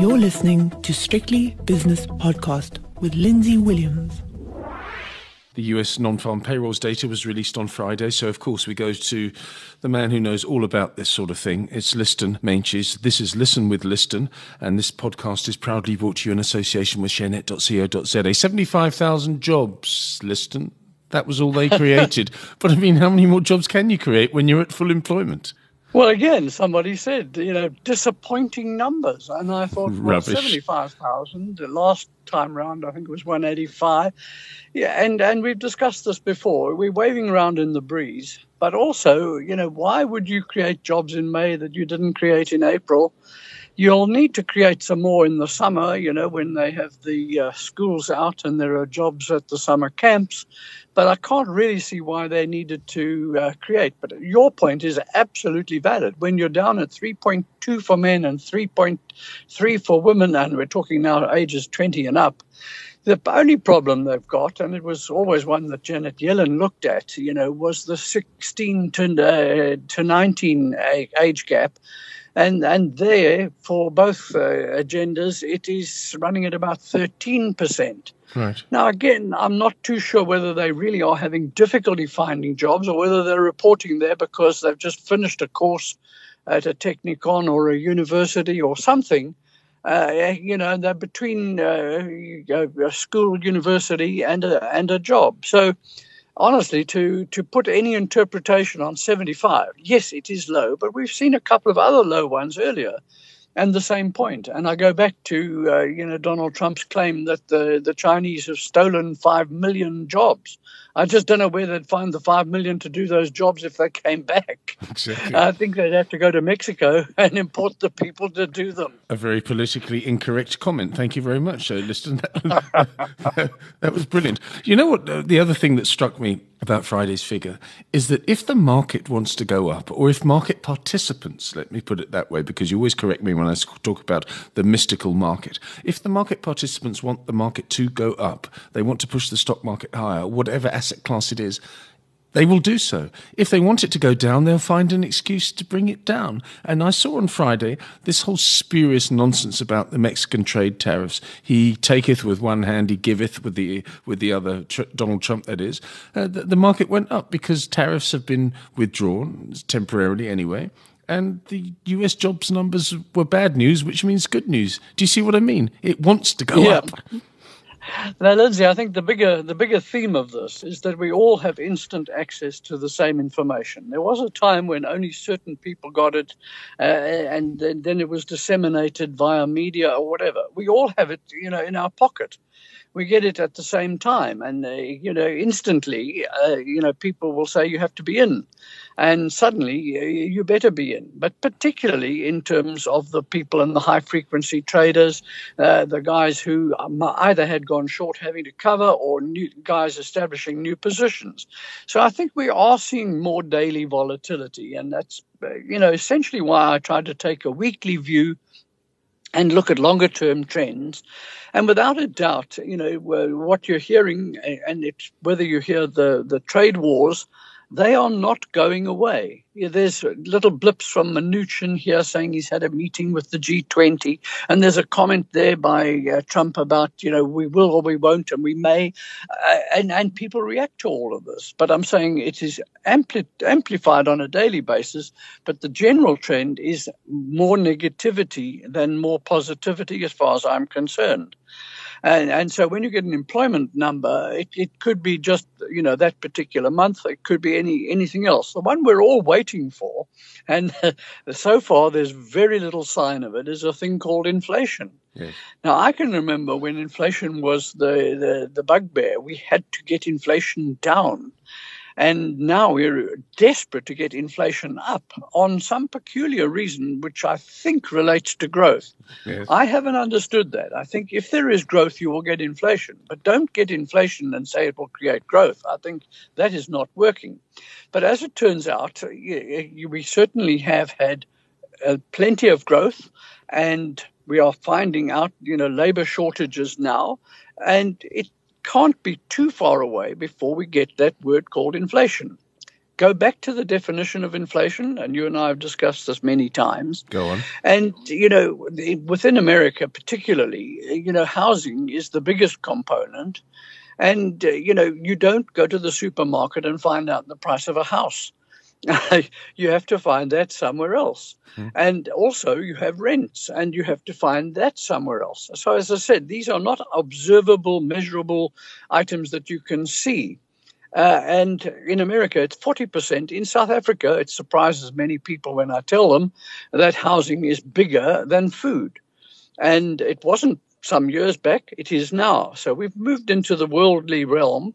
You're listening to Strictly Business Podcast with Lindsay Williams. The US non farm payrolls data was released on Friday, so of course we go to the man who knows all about this sort of thing. It's Liston Meintjes. This is Listen with Liston, and this podcast is proudly brought to you in association with sharenet.co.za. 75,000 jobs, Liston. That was all they created. but I mean, how many more jobs can you create when you're at full employment? Well, again, somebody said, you know, disappointing numbers. And I thought, well, 75,000. The last time round, I think it was 185. Yeah, and, and we've discussed this before. We're waving around in the breeze. But also, you know, why would you create jobs in May that you didn't create in April? You'll need to create some more in the summer, you know, when they have the uh, schools out and there are jobs at the summer camps. But I can't really see why they needed to uh, create. But your point is absolutely valid. When you're down at 3.2 for men and 3.3 for women, and we're talking now ages 20 and up, the only problem they've got, and it was always one that Janet Yellen looked at, you know, was the 16 to, uh, to 19 age gap. And, and there, for both uh, agendas, it is running at about 13%. Right. Now, again, I'm not too sure whether they really are having difficulty finding jobs or whether they're reporting there because they've just finished a course at a technikon or a university or something. Uh, you know, they're between uh, a school, university, and a, and a job. So, honestly, to, to put any interpretation on 75, yes, it is low, but we've seen a couple of other low ones earlier and the same point. And I go back to uh, you know Donald Trump's claim that the the Chinese have stolen five million jobs. I just don't know where they'd find the five million to do those jobs if they came back. Exactly. I think they'd have to go to Mexico and import the people to do them. A very politically incorrect comment. Thank you very much, uh, Liston. That, that was brilliant. You know what? Uh, the other thing that struck me about Friday's figure is that if the market wants to go up, or if market participants, let me put it that way, because you always correct me when I talk about the mystical market, if the market participants want the market to go up, they want to push the stock market higher, whatever asset class it is, they will do so. If they want it to go down, they'll find an excuse to bring it down. And I saw on Friday this whole spurious nonsense about the Mexican trade tariffs. He taketh with one hand, he giveth with the with the other. Tr- Donald Trump, that is. Uh, the, the market went up because tariffs have been withdrawn temporarily, anyway. And the U.S. jobs numbers were bad news, which means good news. Do you see what I mean? It wants to go Yeah. up. Now, Lindsay, I think the bigger the bigger theme of this is that we all have instant access to the same information. There was a time when only certain people got it, uh, and then, then it was disseminated via media or whatever. We all have it, you know, in our pocket. We get it at the same time, and uh, you know, instantly, uh, you know, people will say you have to be in, and suddenly you better be in. But particularly in terms of the people and the high frequency traders, uh, the guys who um, either had gone short having to cover or new guys establishing new positions. So I think we are seeing more daily volatility, and that's uh, you know essentially why I tried to take a weekly view and look at longer term trends. And without a doubt, you know, what you're hearing, and whether you hear the, the trade wars, they are not going away. There's little blips from Mnuchin here saying he's had a meeting with the G20, and there's a comment there by uh, Trump about you know we will or we won't and we may, uh, and and people react to all of this. But I'm saying it is ampli- amplified on a daily basis. But the general trend is more negativity than more positivity, as far as I'm concerned. And, and so when you get an employment number, it, it could be just, you know, that particular month. It could be any anything else. The one we're all waiting for, and so far there's very little sign of it, is a thing called inflation. Yes. Now, I can remember when inflation was the, the, the bugbear, we had to get inflation down. And now we're desperate to get inflation up on some peculiar reason, which I think relates to growth. Yes. I haven't understood that. I think if there is growth, you will get inflation. But don't get inflation and say it will create growth. I think that is not working. But as it turns out, we certainly have had uh, plenty of growth, and we are finding out, you know, labor shortages now, and it can't be too far away before we get that word called inflation. go back to the definition of inflation, and you and I have discussed this many times. Go on. And, you know, within America, particularly, you know, housing is the biggest component. And, uh, you know, you don't go to the supermarket and find out the price of a house. you have to find that somewhere else. Mm. And also, you have rents, and you have to find that somewhere else. So, as I said, these are not observable, measurable items that you can see. Uh, and in America, it's 40%. In South Africa, it surprises many people when I tell them that housing is bigger than food. And it wasn't some years back, it is now. So we've moved into the worldly realm.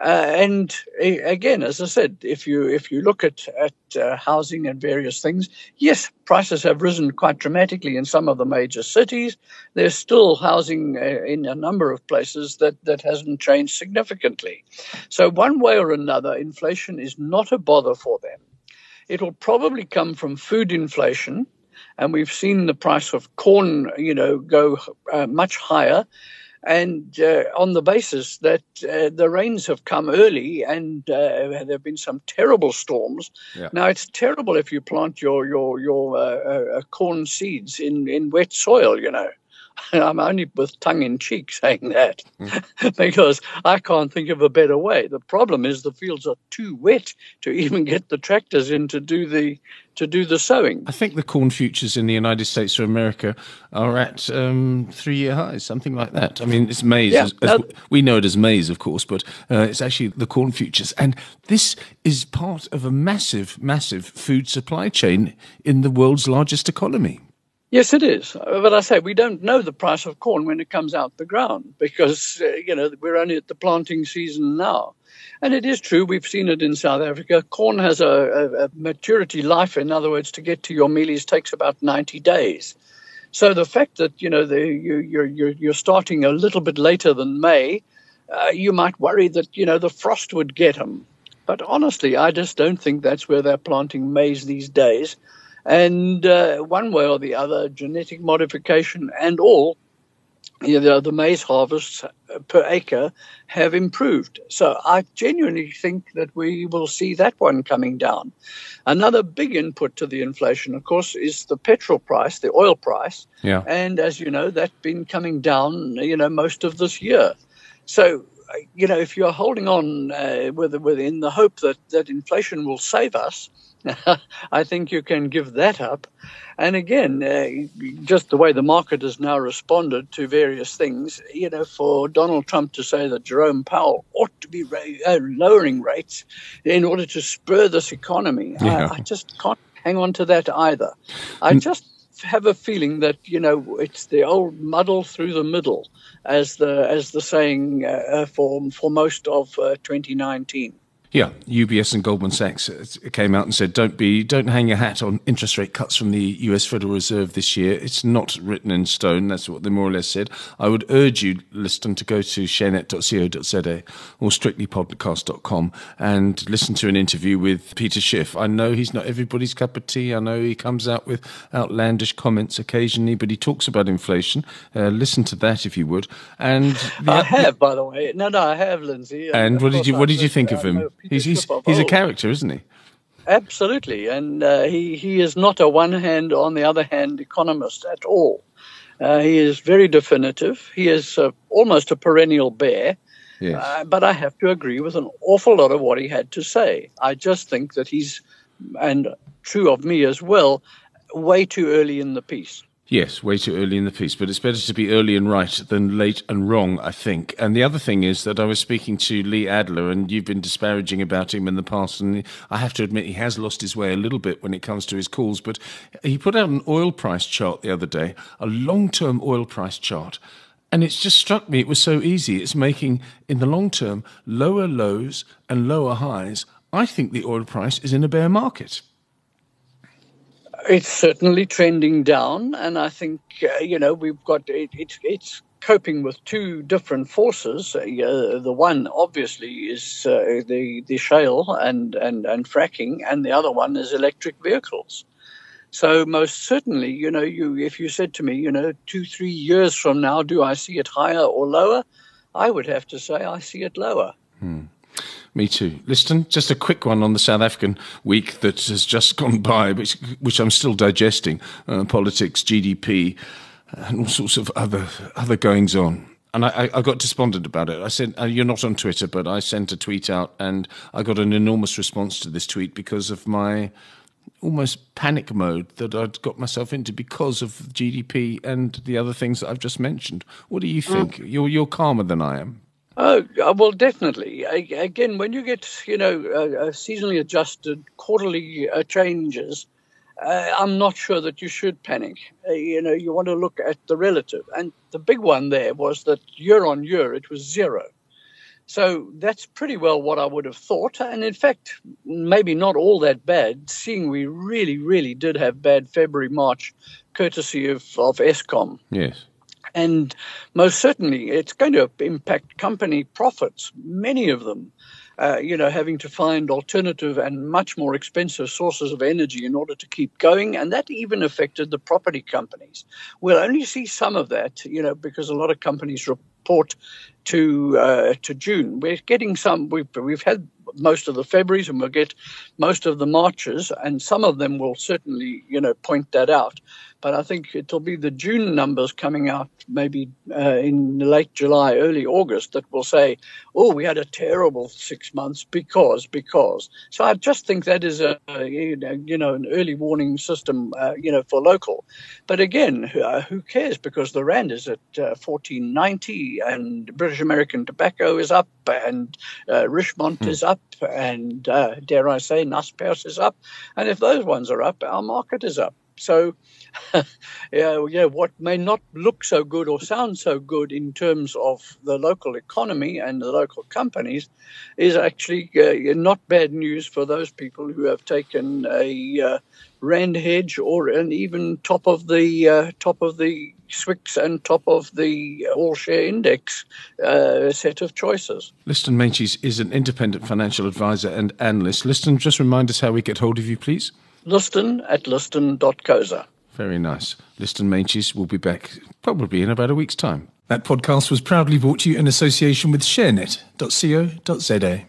Uh, and again, as I said, if you if you look at at uh, housing and various things, yes, prices have risen quite dramatically in some of the major cities. There's still housing uh, in a number of places that that hasn't changed significantly. So one way or another, inflation is not a bother for them. It will probably come from food inflation, and we've seen the price of corn, you know, go uh, much higher and uh, on the basis that uh, the rains have come early and uh, there have been some terrible storms. Yeah. Now it's terrible if you plant your your your uh, uh, uh, corn seeds in in wet soil, you know. I'm only with tongue in cheek saying that mm. because I can't think of a better way. The problem is the fields are too wet to even get the tractors in to do the to do the sowing. I think the corn futures in the United States of America are at um, three year highs, something like that. I mean, it's maize. Yeah, as, as we know it as maize, of course, but uh, it's actually the corn futures. And this is part of a massive, massive food supply chain in the world's largest economy. Yes, it is. But I say we don't know the price of corn when it comes out the ground because, uh, you know, we're only at the planting season now. And it is true, we've seen it in South Africa. Corn has a, a, a maturity life, in other words, to get to your mealies takes about 90 days. So the fact that, you know, the, you, you're, you're, you're starting a little bit later than May, uh, you might worry that, you know, the frost would get them. But honestly, I just don't think that's where they're planting maize these days. And uh, one way or the other, genetic modification and all, you know, the maize harvests per acre have improved. So I genuinely think that we will see that one coming down. Another big input to the inflation, of course, is the petrol price, the oil price. Yeah. And as you know, that's been coming down, you know, most of this year. So you know, if you're holding on uh, with, within the hope that, that inflation will save us, I think you can give that up. And again, uh, just the way the market has now responded to various things, you know, for Donald Trump to say that Jerome Powell ought to be ra- uh, lowering rates in order to spur this economy, yeah. I, I, just can't hang on to that either. I just have a feeling that you know it's the old muddle through the middle, as the as the saying uh, for for most of uh, 2019. Yeah, UBS and Goldman Sachs uh, came out and said, "Don't be, don't hang your hat on interest rate cuts from the U.S. Federal Reserve this year. It's not written in stone." That's what they more or less said. I would urge you, Liston, to go to sharenet.co.za or strictlypodcast.com and listen to an interview with Peter Schiff. I know he's not everybody's cup of tea. I know he comes out with outlandish comments occasionally, but he talks about inflation. Uh, listen to that if you would. And the, I have, by the way. No, no, I have, Lindsay. And, and what did you, what did you think of him? He's he's, he's a character, isn't he? Absolutely, and uh, he he is not a one hand on the other hand economist at all. Uh, he is very definitive. He is uh, almost a perennial bear. Yes. Uh, but I have to agree with an awful lot of what he had to say. I just think that he's, and true of me as well, way too early in the piece. Yes, way too early in the piece, but it's better to be early and right than late and wrong, I think. And the other thing is that I was speaking to Lee Adler, and you've been disparaging about him in the past, and I have to admit he has lost his way a little bit when it comes to his calls. But he put out an oil price chart the other day, a long term oil price chart. And it's just struck me, it was so easy. It's making, in the long term, lower lows and lower highs. I think the oil price is in a bear market. It's certainly trending down, and I think uh, you know we've got it, it's it's coping with two different forces. Uh, the one obviously is uh, the the shale and, and and fracking, and the other one is electric vehicles. So most certainly, you know, you if you said to me, you know, two three years from now, do I see it higher or lower? I would have to say I see it lower. Hmm. Me too. Listen, just a quick one on the South African week that has just gone by, which, which I'm still digesting. Uh, politics, GDP, and all sorts of other other goings on. And I, I got despondent about it. I said, uh, "You're not on Twitter," but I sent a tweet out, and I got an enormous response to this tweet because of my almost panic mode that I'd got myself into because of GDP and the other things that I've just mentioned. What do you mm. think? Mm. You're you're calmer than I am. Oh well, definitely. Again, when you get you know uh, seasonally adjusted quarterly uh, changes, uh, I'm not sure that you should panic. Uh, you know, you want to look at the relative, and the big one there was that year on year it was zero. So that's pretty well what I would have thought. And in fact, maybe not all that bad, seeing we really, really did have bad February, March, courtesy of, of Eskom. Yes. And most certainly, it's going to impact company profits, many of them. Uh, you know, having to find alternative and much more expensive sources of energy in order to keep going. And that even affected the property companies. We'll only see some of that, you know, because a lot of companies report to uh, to June. We're getting some. We've we've had most of the Februarys, and we'll get most of the Marches, and some of them will certainly, you know, point that out. But I think it'll be the June numbers coming out maybe uh, in late July, early August that will say, "Oh, we had a terrible six months because because." So I just think that is a, you know, you know an early warning system, uh, you know, for local. But again, uh, who cares? Because the rand is at uh, fourteen ninety, and British American tobacco is up, and uh, Richemont mm. is up, and uh, dare I say, Naspers is up, and if those ones are up, our market is up. So, yeah, yeah, what may not look so good or sound so good in terms of the local economy and the local companies is actually uh, not bad news for those people who have taken a uh, rand hedge or an even top of the uh, top of the Swix and top of the all share index uh, set of choices. Liston Meintjes is an independent financial advisor and analyst. Liston, just remind us how we get hold of you, please. Liston at liston.coza. Very nice. Liston Meintjes will be back probably in about a week's time. That podcast was proudly brought to you in association with ShareNet.co.za.